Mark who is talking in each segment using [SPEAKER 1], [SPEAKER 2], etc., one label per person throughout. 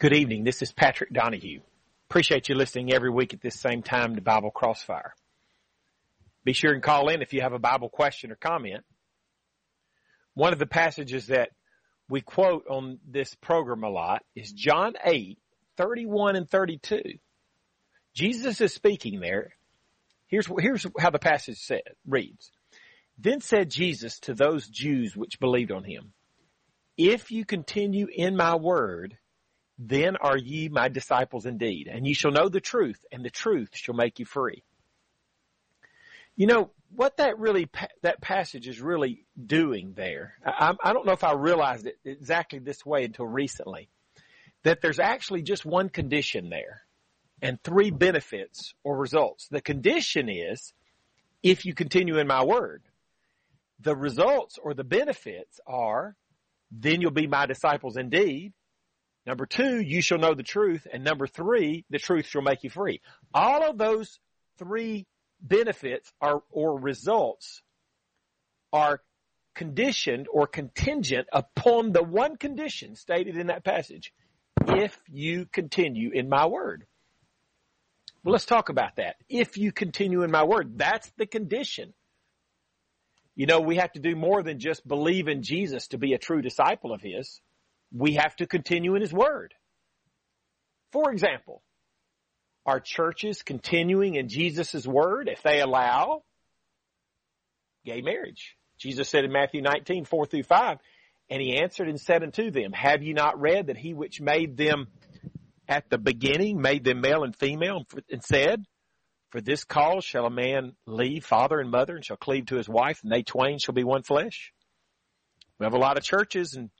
[SPEAKER 1] Good evening. This is Patrick Donahue. Appreciate you listening every week at this same time to Bible Crossfire. Be sure and call in if you have a Bible question or comment. One of the passages that we quote on this program a lot is John 8, 31 and 32. Jesus is speaking there. Here's, here's how the passage said, reads. Then said Jesus to those Jews which believed on him, If you continue in my word, then are ye my disciples indeed, and ye shall know the truth, and the truth shall make you free. You know, what that really, that passage is really doing there, I, I don't know if I realized it exactly this way until recently, that there's actually just one condition there and three benefits or results. The condition is if you continue in my word. The results or the benefits are then you'll be my disciples indeed. Number two, you shall know the truth. And number three, the truth shall make you free. All of those three benefits are, or results are conditioned or contingent upon the one condition stated in that passage. If you continue in my word. Well, let's talk about that. If you continue in my word, that's the condition. You know, we have to do more than just believe in Jesus to be a true disciple of his. We have to continue in his word. For example, are churches continuing in Jesus' word if they allow gay marriage? Jesus said in Matthew 19, 4 through 5, and he answered and said unto them, Have you not read that he which made them at the beginning made them male and female and said, For this cause shall a man leave father and mother and shall cleave to his wife and they twain shall be one flesh? We have a lot of churches and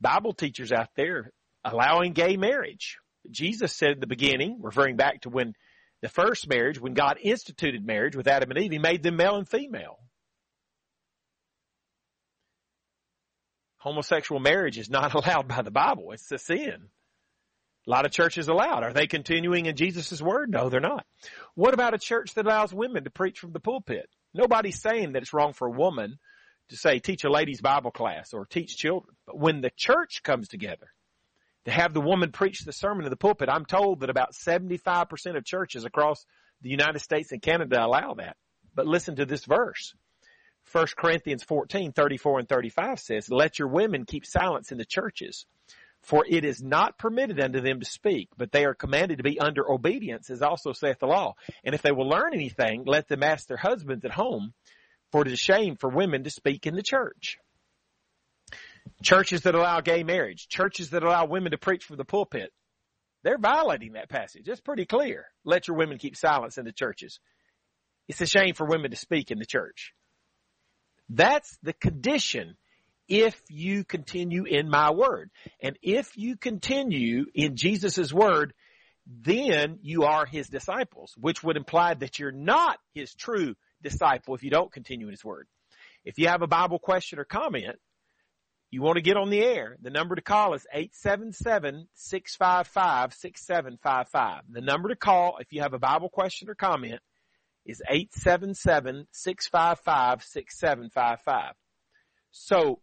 [SPEAKER 1] Bible teachers out there allowing gay marriage. Jesus said at the beginning, referring back to when the first marriage, when God instituted marriage with Adam and Eve, He made them male and female. Homosexual marriage is not allowed by the Bible. It's a sin. A lot of churches allowed. Are they continuing in Jesus' word? No, they're not. What about a church that allows women to preach from the pulpit? Nobody's saying that it's wrong for a woman to say teach a ladies Bible class or teach children. But when the church comes together to have the woman preach the sermon in the pulpit, I'm told that about 75% of churches across the United States and Canada allow that. But listen to this verse. 1 Corinthians 14, 34 and 35 says, let your women keep silence in the churches. For it is not permitted unto them to speak, but they are commanded to be under obedience, as also saith the law. And if they will learn anything, let them ask their husbands at home, for it is a shame for women to speak in the church. Churches that allow gay marriage, churches that allow women to preach from the pulpit, they're violating that passage. It's pretty clear. Let your women keep silence in the churches. It's a shame for women to speak in the church. That's the condition if you continue in my word. And if you continue in Jesus' word, then you are his disciples, which would imply that you're not his true disciple if you don't continue in his word. If you have a Bible question or comment, you want to get on the air, the number to call is 877-655-6755. The number to call if you have a Bible question or comment is 877-655-6755. So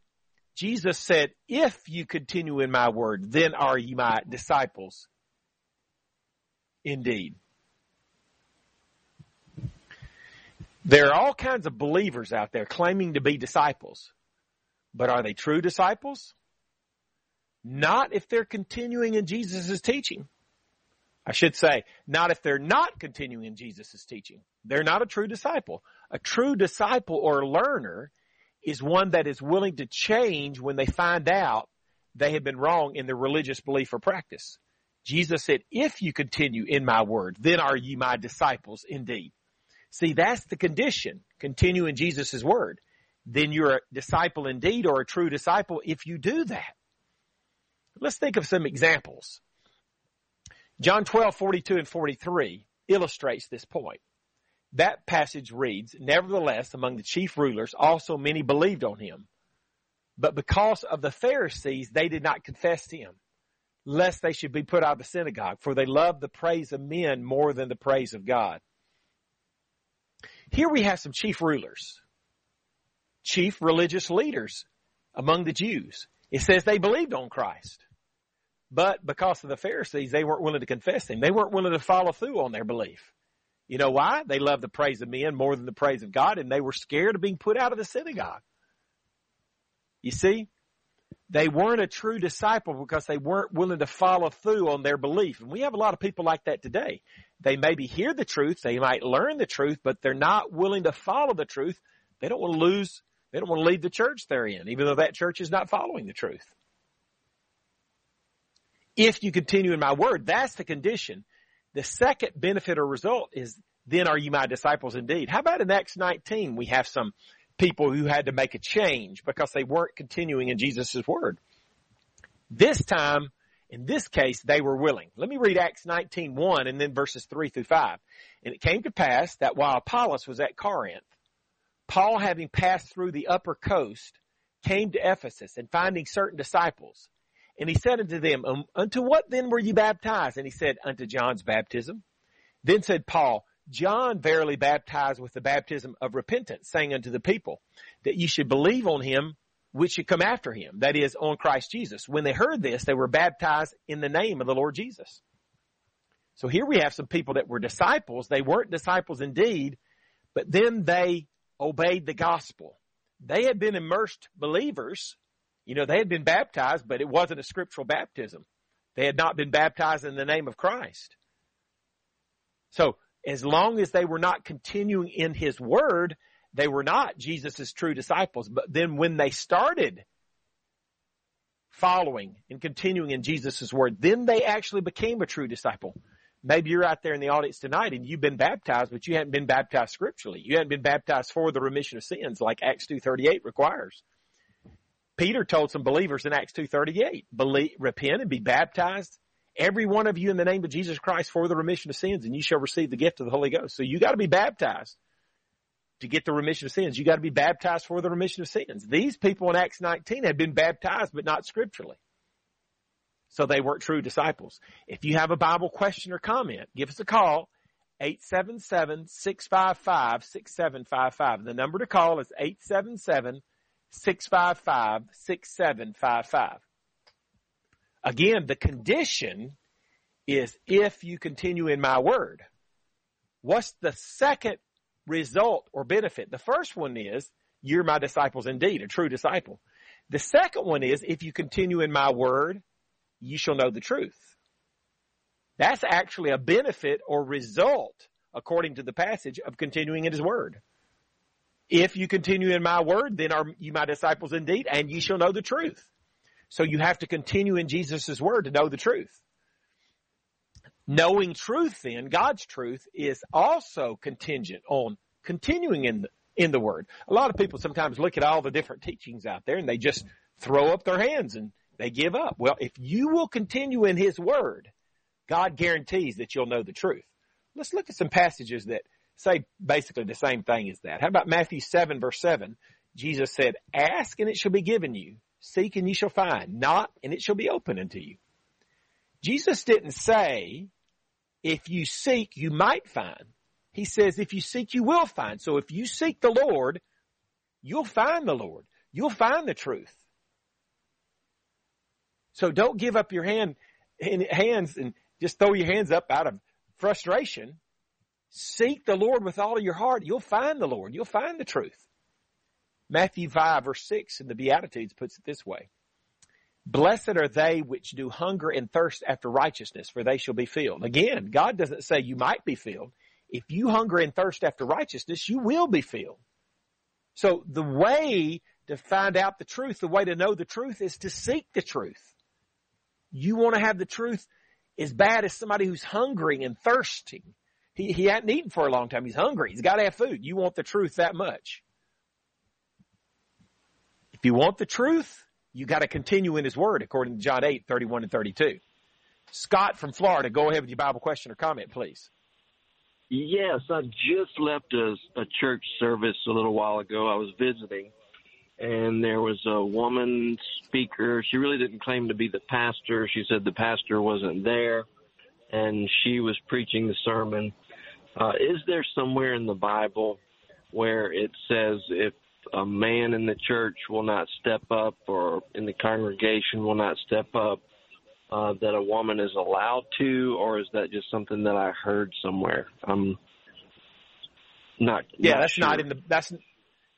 [SPEAKER 1] Jesus said, if you continue in my word, then are ye my disciples indeed. There are all kinds of believers out there claiming to be disciples, but are they true disciples? Not if they're continuing in Jesus' teaching. I should say, not if they're not continuing in Jesus' teaching. They're not a true disciple. A true disciple or learner is one that is willing to change when they find out they have been wrong in their religious belief or practice. Jesus said, if you continue in my word, then are ye my disciples indeed. See, that's the condition. Continue in Jesus' word. Then you're a disciple indeed or a true disciple if you do that. Let's think of some examples. John 12, 42 and 43 illustrates this point. That passage reads, Nevertheless, among the chief rulers also many believed on him. But because of the Pharisees, they did not confess him, lest they should be put out of the synagogue, for they loved the praise of men more than the praise of God. Here we have some chief rulers, chief religious leaders among the Jews. It says they believed on Christ. But because of the Pharisees, they weren't willing to confess him. They weren't willing to follow through on their belief. You know why? They loved the praise of men more than the praise of God, and they were scared of being put out of the synagogue. You see? They weren't a true disciple because they weren't willing to follow through on their belief. And we have a lot of people like that today. They maybe hear the truth, they might learn the truth, but they're not willing to follow the truth. They don't want to lose, they don't want to lead the church they're in, even though that church is not following the truth. If you continue in my word, that's the condition. The second benefit or result is then are you my disciples indeed? How about in Acts 19 we have some people who had to make a change because they weren't continuing in Jesus' word. This time, in this case, they were willing. Let me read Acts 19:1 and then verses 3 through 5. And it came to pass that while Apollos was at Corinth, Paul having passed through the upper coast, came to Ephesus and finding certain disciples. And he said unto them, um, Unto what then were you baptized? And he said, Unto John's baptism. Then said Paul, John verily baptized with the baptism of repentance, saying unto the people that you should believe on him which should come after him, that is, on Christ Jesus. When they heard this, they were baptized in the name of the Lord Jesus. So here we have some people that were disciples. They weren't disciples indeed, but then they obeyed the gospel. They had been immersed believers. You know, they had been baptized, but it wasn't a scriptural baptism. They had not been baptized in the name of Christ. So as long as they were not continuing in his word, they were not Jesus' true disciples. But then when they started following and continuing in Jesus' word, then they actually became a true disciple. Maybe you're out there in the audience tonight and you've been baptized, but you haven't been baptized scripturally. You haven't been baptized for the remission of sins like Acts 2.38 requires. Peter told some believers in Acts 2.38, believe, repent and be baptized every one of you in the name of Jesus Christ for the remission of sins and you shall receive the gift of the Holy Ghost. So you got to be baptized to get the remission of sins. You got to be baptized for the remission of sins. These people in Acts 19 had been baptized, but not scripturally. So they weren't true disciples. If you have a Bible question or comment, give us a call. 877-655-6755. The number to call is 877-655-6755. Again, the condition is if you continue in my word. What's the second result or benefit? The first one is you're my disciples indeed, a true disciple. The second one is if you continue in my word, you shall know the truth. That's actually a benefit or result, according to the passage, of continuing in his word. If you continue in my word, then are you my disciples indeed, and ye shall know the truth. So you have to continue in Jesus' word to know the truth. Knowing truth then, God's truth, is also contingent on continuing in the, in the word. A lot of people sometimes look at all the different teachings out there and they just throw up their hands and they give up. Well, if you will continue in his word, God guarantees that you'll know the truth. Let's look at some passages that say basically the same thing as that. How about Matthew 7 verse 7? Jesus said, ask and it shall be given you. Seek and you shall find. Knock and it shall be open unto you. Jesus didn't say, if you seek, you might find. He says, if you seek, you will find. So if you seek the Lord, you'll find the Lord. You'll find the truth. So don't give up your hand, hands and just throw your hands up out of frustration. Seek the Lord with all of your heart. You'll find the Lord. You'll find the truth. Matthew 5 verse 6 in the Beatitudes puts it this way. Blessed are they which do hunger and thirst after righteousness, for they shall be filled. Again, God doesn't say you might be filled. If you hunger and thirst after righteousness, you will be filled. So the way to find out the truth, the way to know the truth is to seek the truth. You want to have the truth as bad as somebody who's hungering and thirsting. He, he hadn't eaten for a long time. He's hungry. He's got to have food. You want the truth that much. If you want the truth, you got to continue in His Word, according to John 8, 31 and 32. Scott from Florida, go ahead with your Bible question or comment, please.
[SPEAKER 2] Yes, I just left a, a church service a little while ago. I was visiting, and there was a woman speaker. She really didn't claim to be the pastor. She said the pastor wasn't there, and she was preaching the sermon. Uh, is there somewhere in the Bible where it says if a man in the church will not step up or in the congregation will not step up, uh, that a woman is allowed to, or is that just something that I heard somewhere? Um, not.
[SPEAKER 1] Yeah,
[SPEAKER 2] not
[SPEAKER 1] that's
[SPEAKER 2] sure.
[SPEAKER 1] not in the that's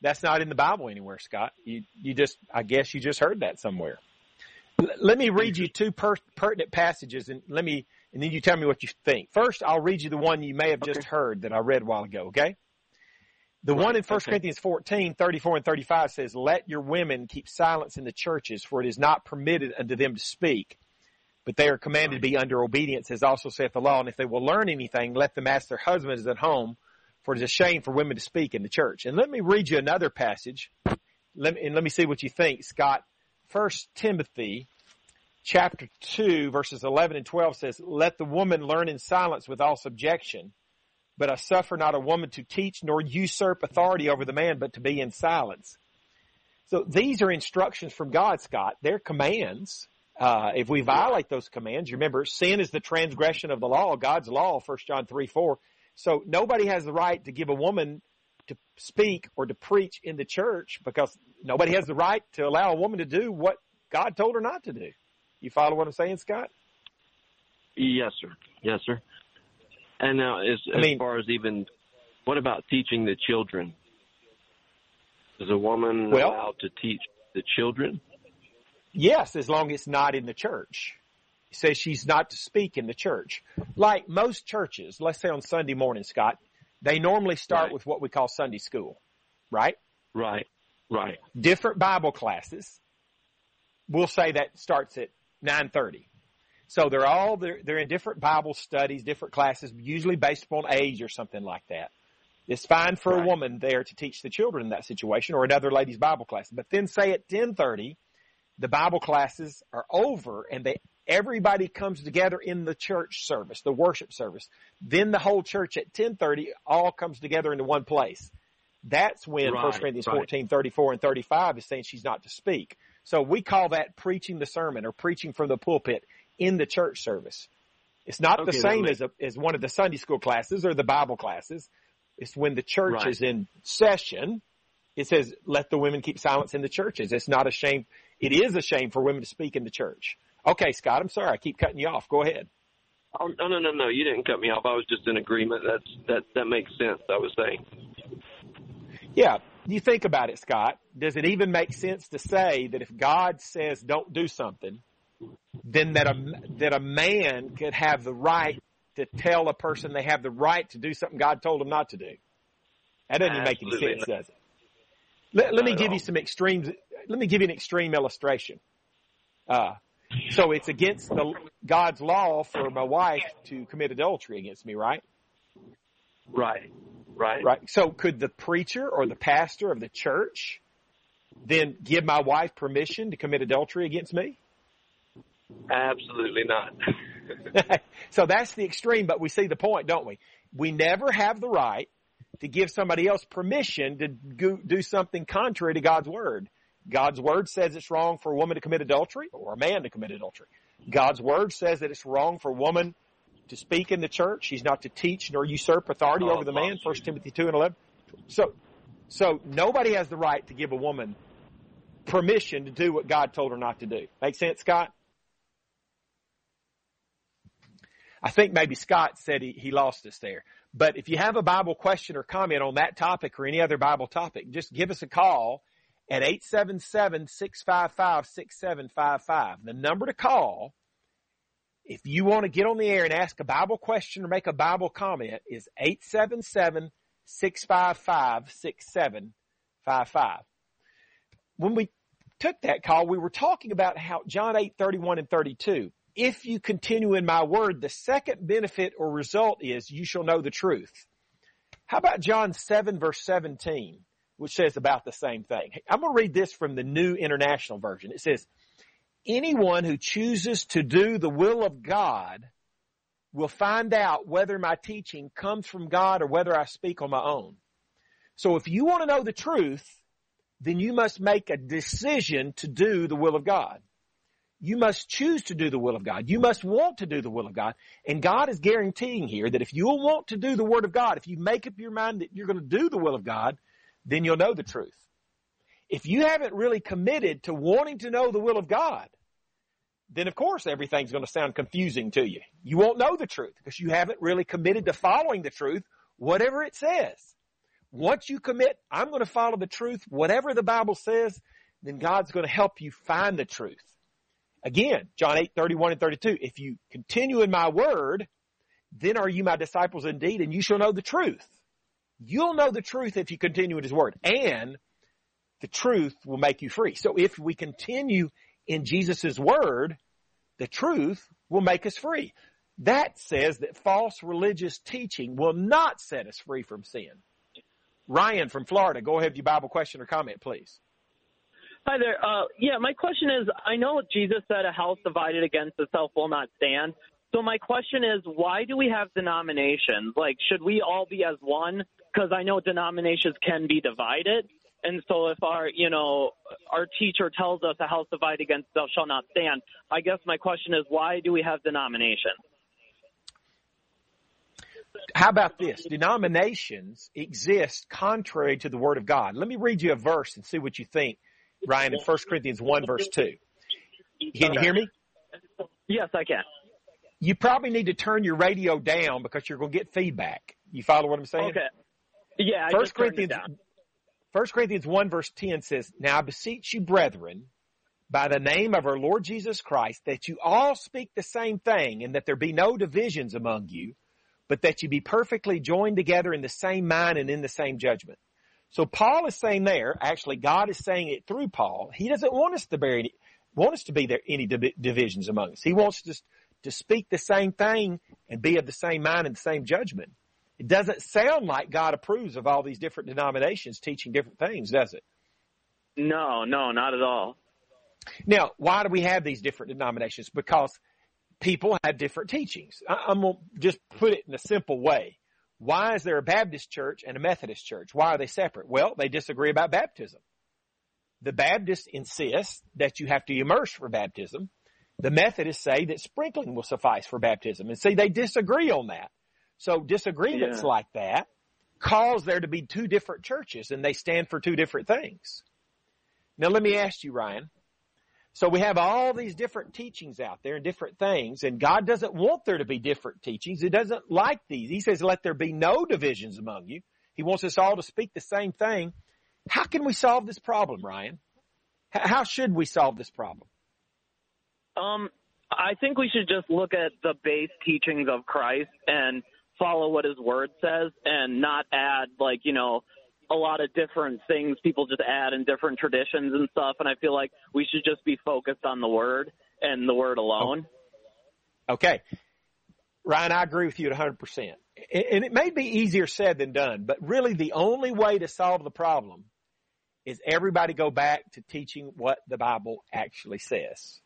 [SPEAKER 1] that's not in the Bible anywhere, Scott. You you just I guess you just heard that somewhere. L- let me read you two per- pertinent passages, and let me and then you tell me what you think. First, I'll read you the one you may have just heard that I read a while ago. Okay. The
[SPEAKER 2] Right,
[SPEAKER 1] one in 1
[SPEAKER 2] okay.
[SPEAKER 1] Corinthians 14, 34 and 35 says, Let your women keep silence in the churches, for it is not permitted unto them to speak, but they are commanded to be under obedience, as also saith the law. And if they will learn anything, let them ask their husbands at home, for it is a shame for women to speak in the church. And let me read you another passage. Let me, and let me see what you think, Scott. First Timothy chapter 2 verses 11 and 12 says, Let the woman learn in silence with all subjection. But I suffer not a woman to teach nor usurp authority over the man, but to be in silence. So these are instructions from God, Scott. They're commands. Uh, if we violate those commands, remember, sin is the transgression of the law, God's law, 1 John 3, 4. So nobody has the right to give a woman to speak or to preach in the church because nobody has the right to allow a woman to do what God told her not to do. You follow what I'm saying, Scott?
[SPEAKER 2] Yes, sir. Yes, sir. And now, as,
[SPEAKER 1] I
[SPEAKER 2] as far as even, what about teaching the children? Is a woman
[SPEAKER 1] Well-
[SPEAKER 2] allowed to teach the children?
[SPEAKER 1] Yes, as long as it's not in the church. It says she's not to speak in the church. Like most churches, let's say on Sunday morning, Scott, they normally start
[SPEAKER 2] Right.
[SPEAKER 1] with what we call Sunday school, right?
[SPEAKER 2] Right. Right.
[SPEAKER 1] Different Bible classes. We'll say that starts at 9:30. So they're all they're, they're in different Bible studies, different classes, usually based upon age or something like that. It's fine for a woman there to teach the children in that situation or another lady's Bible class. But then say at 10:30, the Bible classes are over and they everybody comes together in the church service, the worship service. Then the whole church at 10:30 all comes together into one place. That's when
[SPEAKER 2] Right,
[SPEAKER 1] 1 Corinthians
[SPEAKER 2] right.
[SPEAKER 1] 14, 34 and 35 is saying she's not to speak. So we call that preaching the sermon or preaching from the pulpit in the church service. It's not the
[SPEAKER 2] Okay, that
[SPEAKER 1] same
[SPEAKER 2] makes-
[SPEAKER 1] as a, as one of the Sunday school classes or the Bible classes. It's when the church
[SPEAKER 2] Right.
[SPEAKER 1] is in session. It says, let the women keep silence in the churches. It's not a shame. It is a shame for women to speak in the church. Okay, Scott, I'm sorry. I keep cutting you off. Go ahead.
[SPEAKER 2] Oh, no, no, no, no. You didn't cut me off. I was just in agreement. That's that. That makes sense. I was saying.
[SPEAKER 1] Yeah. You think about it, Scott. Does it even make sense to say that if God says don't do something, then that a, that a man could have the right to tell a person they have the right to do something God told them not to do? That doesn't even make any
[SPEAKER 2] Absolutely
[SPEAKER 1] sense, does it? Let, let me give you some extremes. Let me give you an extreme illustration. Uh, so it's against the God's law for my wife to commit adultery against me, right?
[SPEAKER 2] Right. Right.
[SPEAKER 1] Right. So could the preacher or the pastor of the church then give my wife permission to commit adultery against me?
[SPEAKER 2] Absolutely not.
[SPEAKER 1] so that's the extreme, but we see the point, don't we? We never have the right to give somebody else permission to go, do something contrary to God's word. God's word says it's wrong for a woman to commit adultery or a man to commit adultery. God's word says that it's wrong for a woman to speak in the church. She's not to teach nor usurp authority over the man. First Timothy two and eleven. So, so nobody has the right to give a woman permission to do what God told her not to do. Make sense, Scott? I think maybe Scott said he, he lost us there. But if you have a Bible question or comment on that topic or any other Bible topic, just give us a call at 877-655-6755. The number to call if you want to get on the air and ask a Bible question or make a Bible comment is 877-655-6755. When we took that call, we were talking about how John 8, 31 and 32. If you continue in my word, the second benefit or result is you shall know the truth. How about John 7 verse 17, which says about the same thing? I'm going to read this from the New International Version. It says, anyone who chooses to do the will of God will find out whether my teaching comes from God or whether I speak on my own. So if you want to know the truth, then you must make a decision to do the will of God. You must choose to do the will of God. You must want to do the will of God. And God is guaranteeing here that if you'll want to do the word of God, if you make up your mind that you're going to do the will of God, then you'll know the truth. If you haven't really committed to wanting to know the will of God, then of course everything's going to sound confusing to you. You won't know the truth because you haven't really committed to following the truth, whatever it says. Once you commit, I'm going to follow the truth, whatever the Bible says, then God's going to help you find the truth. Again, John 8, 31 and 32, if you continue in my word, then are you my disciples indeed, and you shall know the truth. You'll know the truth if you continue in his word, and the truth will make you free. So if we continue in Jesus' word, the truth will make us free. That says that false religious teaching will not set us free from sin. Ryan from Florida, go ahead with your Bible question or comment, please.
[SPEAKER 3] Hi there. Uh, yeah, my question is I know Jesus said a house divided against itself will not stand. So my question is, why do we have denominations? Like, should we all be as one? Because I know denominations can be divided. And so if our, you know, our teacher tells us a house divided against itself shall not stand, I guess my question is, why do we have denominations?
[SPEAKER 1] How about this? Denominations exist contrary to the Word of God. Let me read you a verse and see what you think, Ryan, in 1 Corinthians 1 verse 2. Can you hear me?
[SPEAKER 3] Yes, I can.
[SPEAKER 1] You probably need to turn your radio down because you're going to get feedback. You follow what I'm saying?
[SPEAKER 3] Okay. Yeah, I
[SPEAKER 1] First Corinthians,
[SPEAKER 3] down.
[SPEAKER 1] 1 Corinthians 1 verse 10 says, Now I beseech you, brethren, by the name of our Lord Jesus Christ, that you all speak the same thing and that there be no divisions among you, but that you be perfectly joined together in the same mind and in the same judgment. So Paul is saying there, actually God is saying it through Paul. He doesn't want us to bear any, want us to be there any divisions among us. He wants us to speak the same thing and be of the same mind and the same judgment. It doesn't sound like God approves of all these different denominations teaching different things, does it?
[SPEAKER 3] No, no, not at all.
[SPEAKER 1] Now, why do we have these different denominations? Because people have different teachings. I'm going to just put it in a simple way. Why is there a Baptist church and a Methodist church? Why are they separate? Well, they disagree about baptism. The Baptists insist that you have to immerse for baptism. The Methodists say that sprinkling will suffice for baptism. And see, they disagree on that. So disagreements
[SPEAKER 3] Yeah.
[SPEAKER 1] like that cause there to be two different churches and they stand for two different things. Now let me ask you, Ryan. So we have all these different teachings out there and different things, and God doesn't want there to be different teachings. He doesn't like these. He says, let there be no divisions among you. He wants us all to speak the same thing. How can we solve this problem, Ryan? How should we solve this problem?
[SPEAKER 3] Um, I think we should just look at the base teachings of Christ and follow what his word says and not add like, you know, a lot of different things people just add in different traditions and stuff and I feel like we should just be focused on the word and the word alone.
[SPEAKER 1] Okay. Ryan, I agree with you at 100%. And and it may be easier said than done, but really the only way to solve the problem is everybody go back to teaching what the Bible actually says.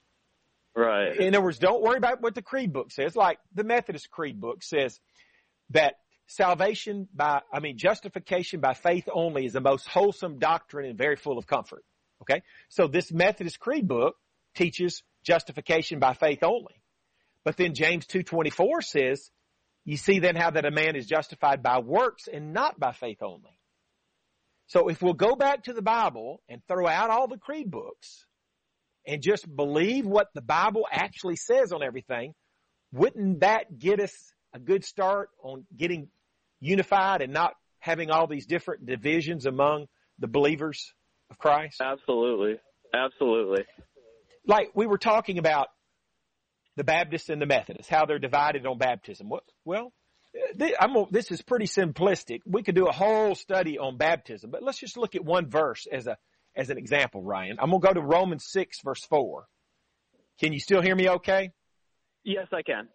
[SPEAKER 3] Right.
[SPEAKER 1] In other words, don't worry about what the creed book says. Like the Methodist creed book says that salvation by, I mean, justification by faith only is the most wholesome doctrine and very full of comfort. Okay. So this Methodist creed book teaches justification by faith only. But then James 2.24 says, you see then how that a man is justified by works and not by faith only. So if we'll go back to the Bible and throw out all the creed books and just believe what the Bible actually says on everything, wouldn't that get us a good start on getting unified and not having all these different divisions among the believers of Christ?
[SPEAKER 3] Absolutely. Absolutely.
[SPEAKER 1] Like we were talking about the Baptists and the Methodists, how they're divided on baptism. Well, I'm, this is pretty simplistic. We could do a whole study on baptism, but let's just look at one verse as a as an example, Ryan. I'm going to go to Romans 6 verse 4. Can you still hear me okay?
[SPEAKER 3] Yes, I can.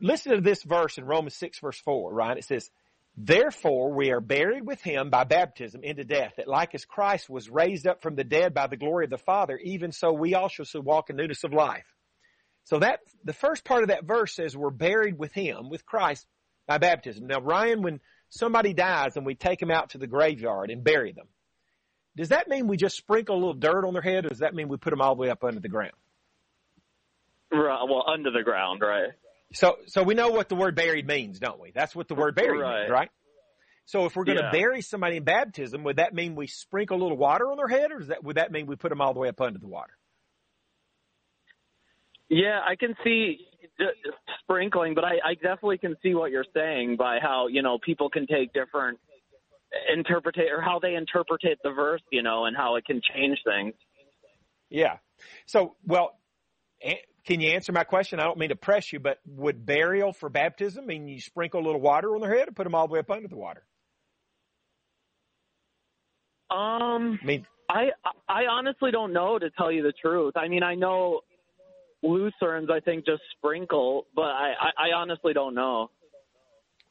[SPEAKER 1] Listen to this verse in Romans 6 verse 4, Ryan. It says, Therefore we are buried with him by baptism into death, that like as Christ was raised up from the dead by the glory of the Father, even so we also should walk in newness of life. So that, the first part of that verse says we're buried with him, with Christ by baptism. Now Ryan, when somebody dies and we take them out to the graveyard and bury them, does that mean we just sprinkle a little dirt on their head or does that mean we put them all the way up under the ground?
[SPEAKER 3] Right, well, under the ground, right?
[SPEAKER 1] So, so we know what the word buried means, don't we? That's what the word buried
[SPEAKER 3] Right.
[SPEAKER 1] means, right? So if we're going to
[SPEAKER 3] Yeah.
[SPEAKER 1] bury somebody in baptism, would that mean we sprinkle a little water on their head or does that, would that mean we put them all the way up under the water?
[SPEAKER 3] Yeah, I can see uh, sprinkling, but I, I definitely can see what you're saying by how you know people can take different interpretate or how they interpret the verse, you know, and how it can change things.
[SPEAKER 1] Yeah. So, well, can you answer my question? I don't mean to press you, but would burial for baptism mean you sprinkle a little water on their head and put them all the way up under the water?
[SPEAKER 3] Um,
[SPEAKER 1] I mean,
[SPEAKER 3] I I honestly don't know to tell you the truth. I mean, I know Lutherans, I think, just sprinkle, but I, I, I honestly don't know.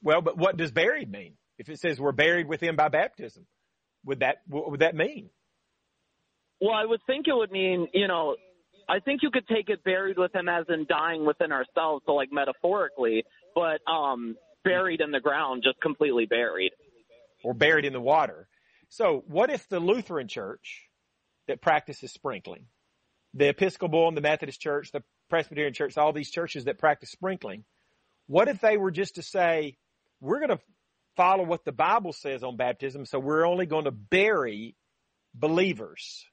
[SPEAKER 1] Well, but what does buried mean? If it says we're buried with him by baptism, would that what would that mean?
[SPEAKER 3] Well, I would think it would mean, you know, I think you could take it buried with him as in dying within ourselves, so like metaphorically, but um buried in the ground, just completely buried.
[SPEAKER 1] Or buried in the water. So what if the Lutheran church that practices sprinkling the Episcopal and the Methodist Church, the Presbyterian Church, all these churches that practice sprinkling. What if they were just to say, we're going to follow what the Bible says on baptism, so we're only going to bury believers,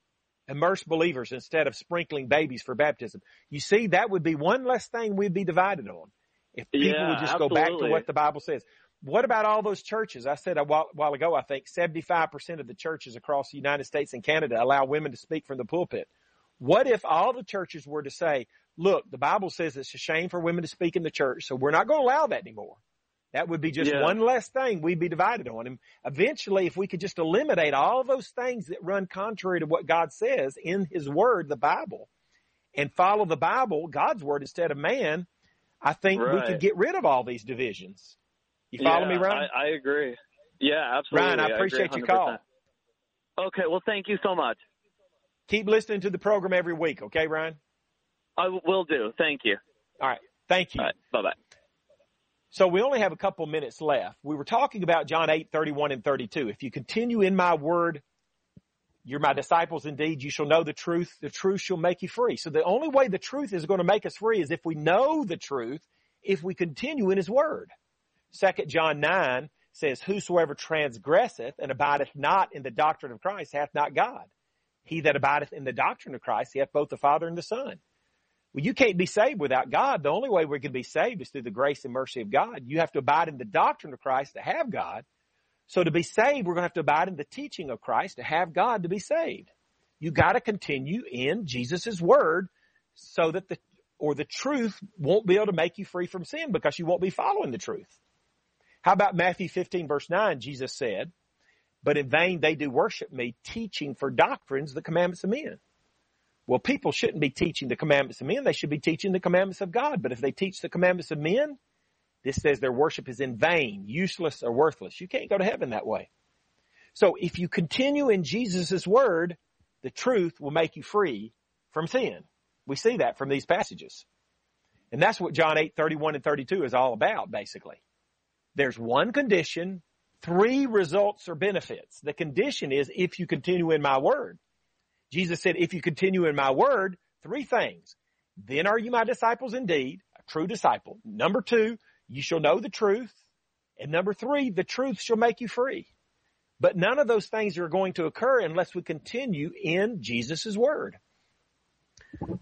[SPEAKER 1] immerse believers instead of sprinkling babies for baptism? You see, that would be one less thing we'd be divided on if people
[SPEAKER 3] yeah,
[SPEAKER 1] would just
[SPEAKER 3] absolutely.
[SPEAKER 1] go back to what the Bible says. What about all those churches? I said a while, while ago, I think 75% of the churches across the United States and Canada allow women to speak from the pulpit. What if all the churches were to say, look, the Bible says it's a shame for women to speak in the church, so we're not going to allow that anymore. That would be just
[SPEAKER 3] Yeah.
[SPEAKER 1] one less thing we'd be divided on. And eventually, if we could just eliminate all those things that run contrary to what God says in His Word, the Bible, and follow the Bible, God's Word instead of man, I think we could get rid of all these divisions. You follow
[SPEAKER 3] yeah,
[SPEAKER 1] me, Ryan?
[SPEAKER 3] I, I agree. Yeah, absolutely.
[SPEAKER 1] Ryan, I appreciate your call.
[SPEAKER 3] Okay, well, thank you so much.
[SPEAKER 1] Keep listening to the program every week, okay, Ryan?
[SPEAKER 3] I will do. Thank you.
[SPEAKER 1] All right. Thank you.
[SPEAKER 3] All right, bye bye.
[SPEAKER 1] So we only have a couple minutes left. We were talking about John 8, 31 and 32. If you continue in my word, you're my disciples indeed. You shall know the truth. The truth shall make you free. So the only way the truth is going to make us free is if we know the truth, if we continue in his word. Second John 9 says, whosoever transgresseth and abideth not in the doctrine of Christ hath not God. He that abideth in the doctrine of Christ, he hath both the Father and the Son. Well, you can't be saved without God. The only way we can be saved is through the grace and mercy of God. You have to abide in the doctrine of Christ to have God. So to be saved, we're going to have to abide in the teaching of Christ to have God to be saved. You got to continue in Jesus' word so that the, or the truth won't be able to make you free from sin because you won't be following the truth. How about Matthew 15 verse 9? Jesus said, but in vain they do worship me, teaching for doctrines the commandments of men. Well, people shouldn't be teaching the commandments of men. They should be teaching the commandments of God. But if they teach the commandments of men, this says their worship is in vain, useless, or worthless. You can't go to heaven that way. So if you continue in Jesus' word, the truth will make you free from sin. We see that from these passages. And that's what John 8, 31 and 32 is all about, basically. There's one condition, three results or benefits. The condition is if you continue in my word. Jesus said, if you continue in my word, three things. Then are you my disciples indeed, a true disciple. Number two, you shall know the truth. And number three, the truth shall make you free. But none of those things are going to occur unless we continue in Jesus' word.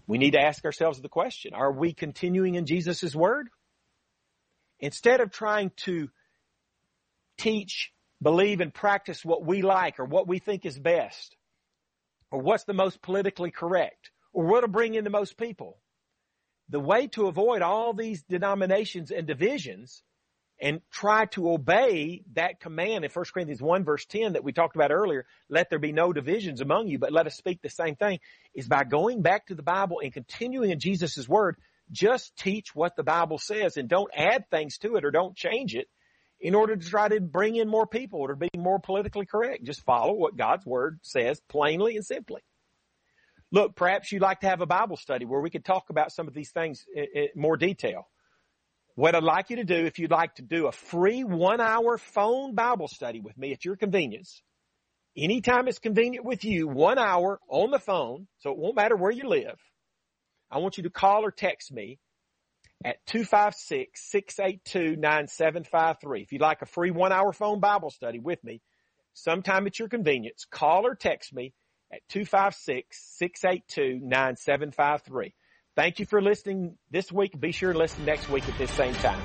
[SPEAKER 1] We need to ask ourselves the question, are we continuing in Jesus' word? Instead of trying to teach, believe, and practice what we like or what we think is best, or what's the most politically correct, or what'll bring in the most people. The way to avoid all these denominations and divisions and try to obey that command in 1 Corinthians 1 verse 10 that we talked about earlier, let there be no divisions among you, but let us speak the same thing, is by going back to the Bible and continuing in Jesus' word, just teach what the Bible says and don't add things to it or don't change it in order to try to bring in more people or to be more politically correct. Just follow what God's word says plainly and simply. Look, perhaps you'd like to have a Bible study where we could talk about some of these things in, in more detail. What I'd like you to do, if you'd like to do a free one hour phone Bible study with me at your convenience, anytime it's convenient with you, one hour on the phone, so it won't matter where you live. I want you to call or text me at 256-682-9753. If you'd like a free one hour phone Bible study with me, sometime at your convenience, call or text me at 256-682-9753. Thank you for listening this week. Be sure to listen next week at this same time.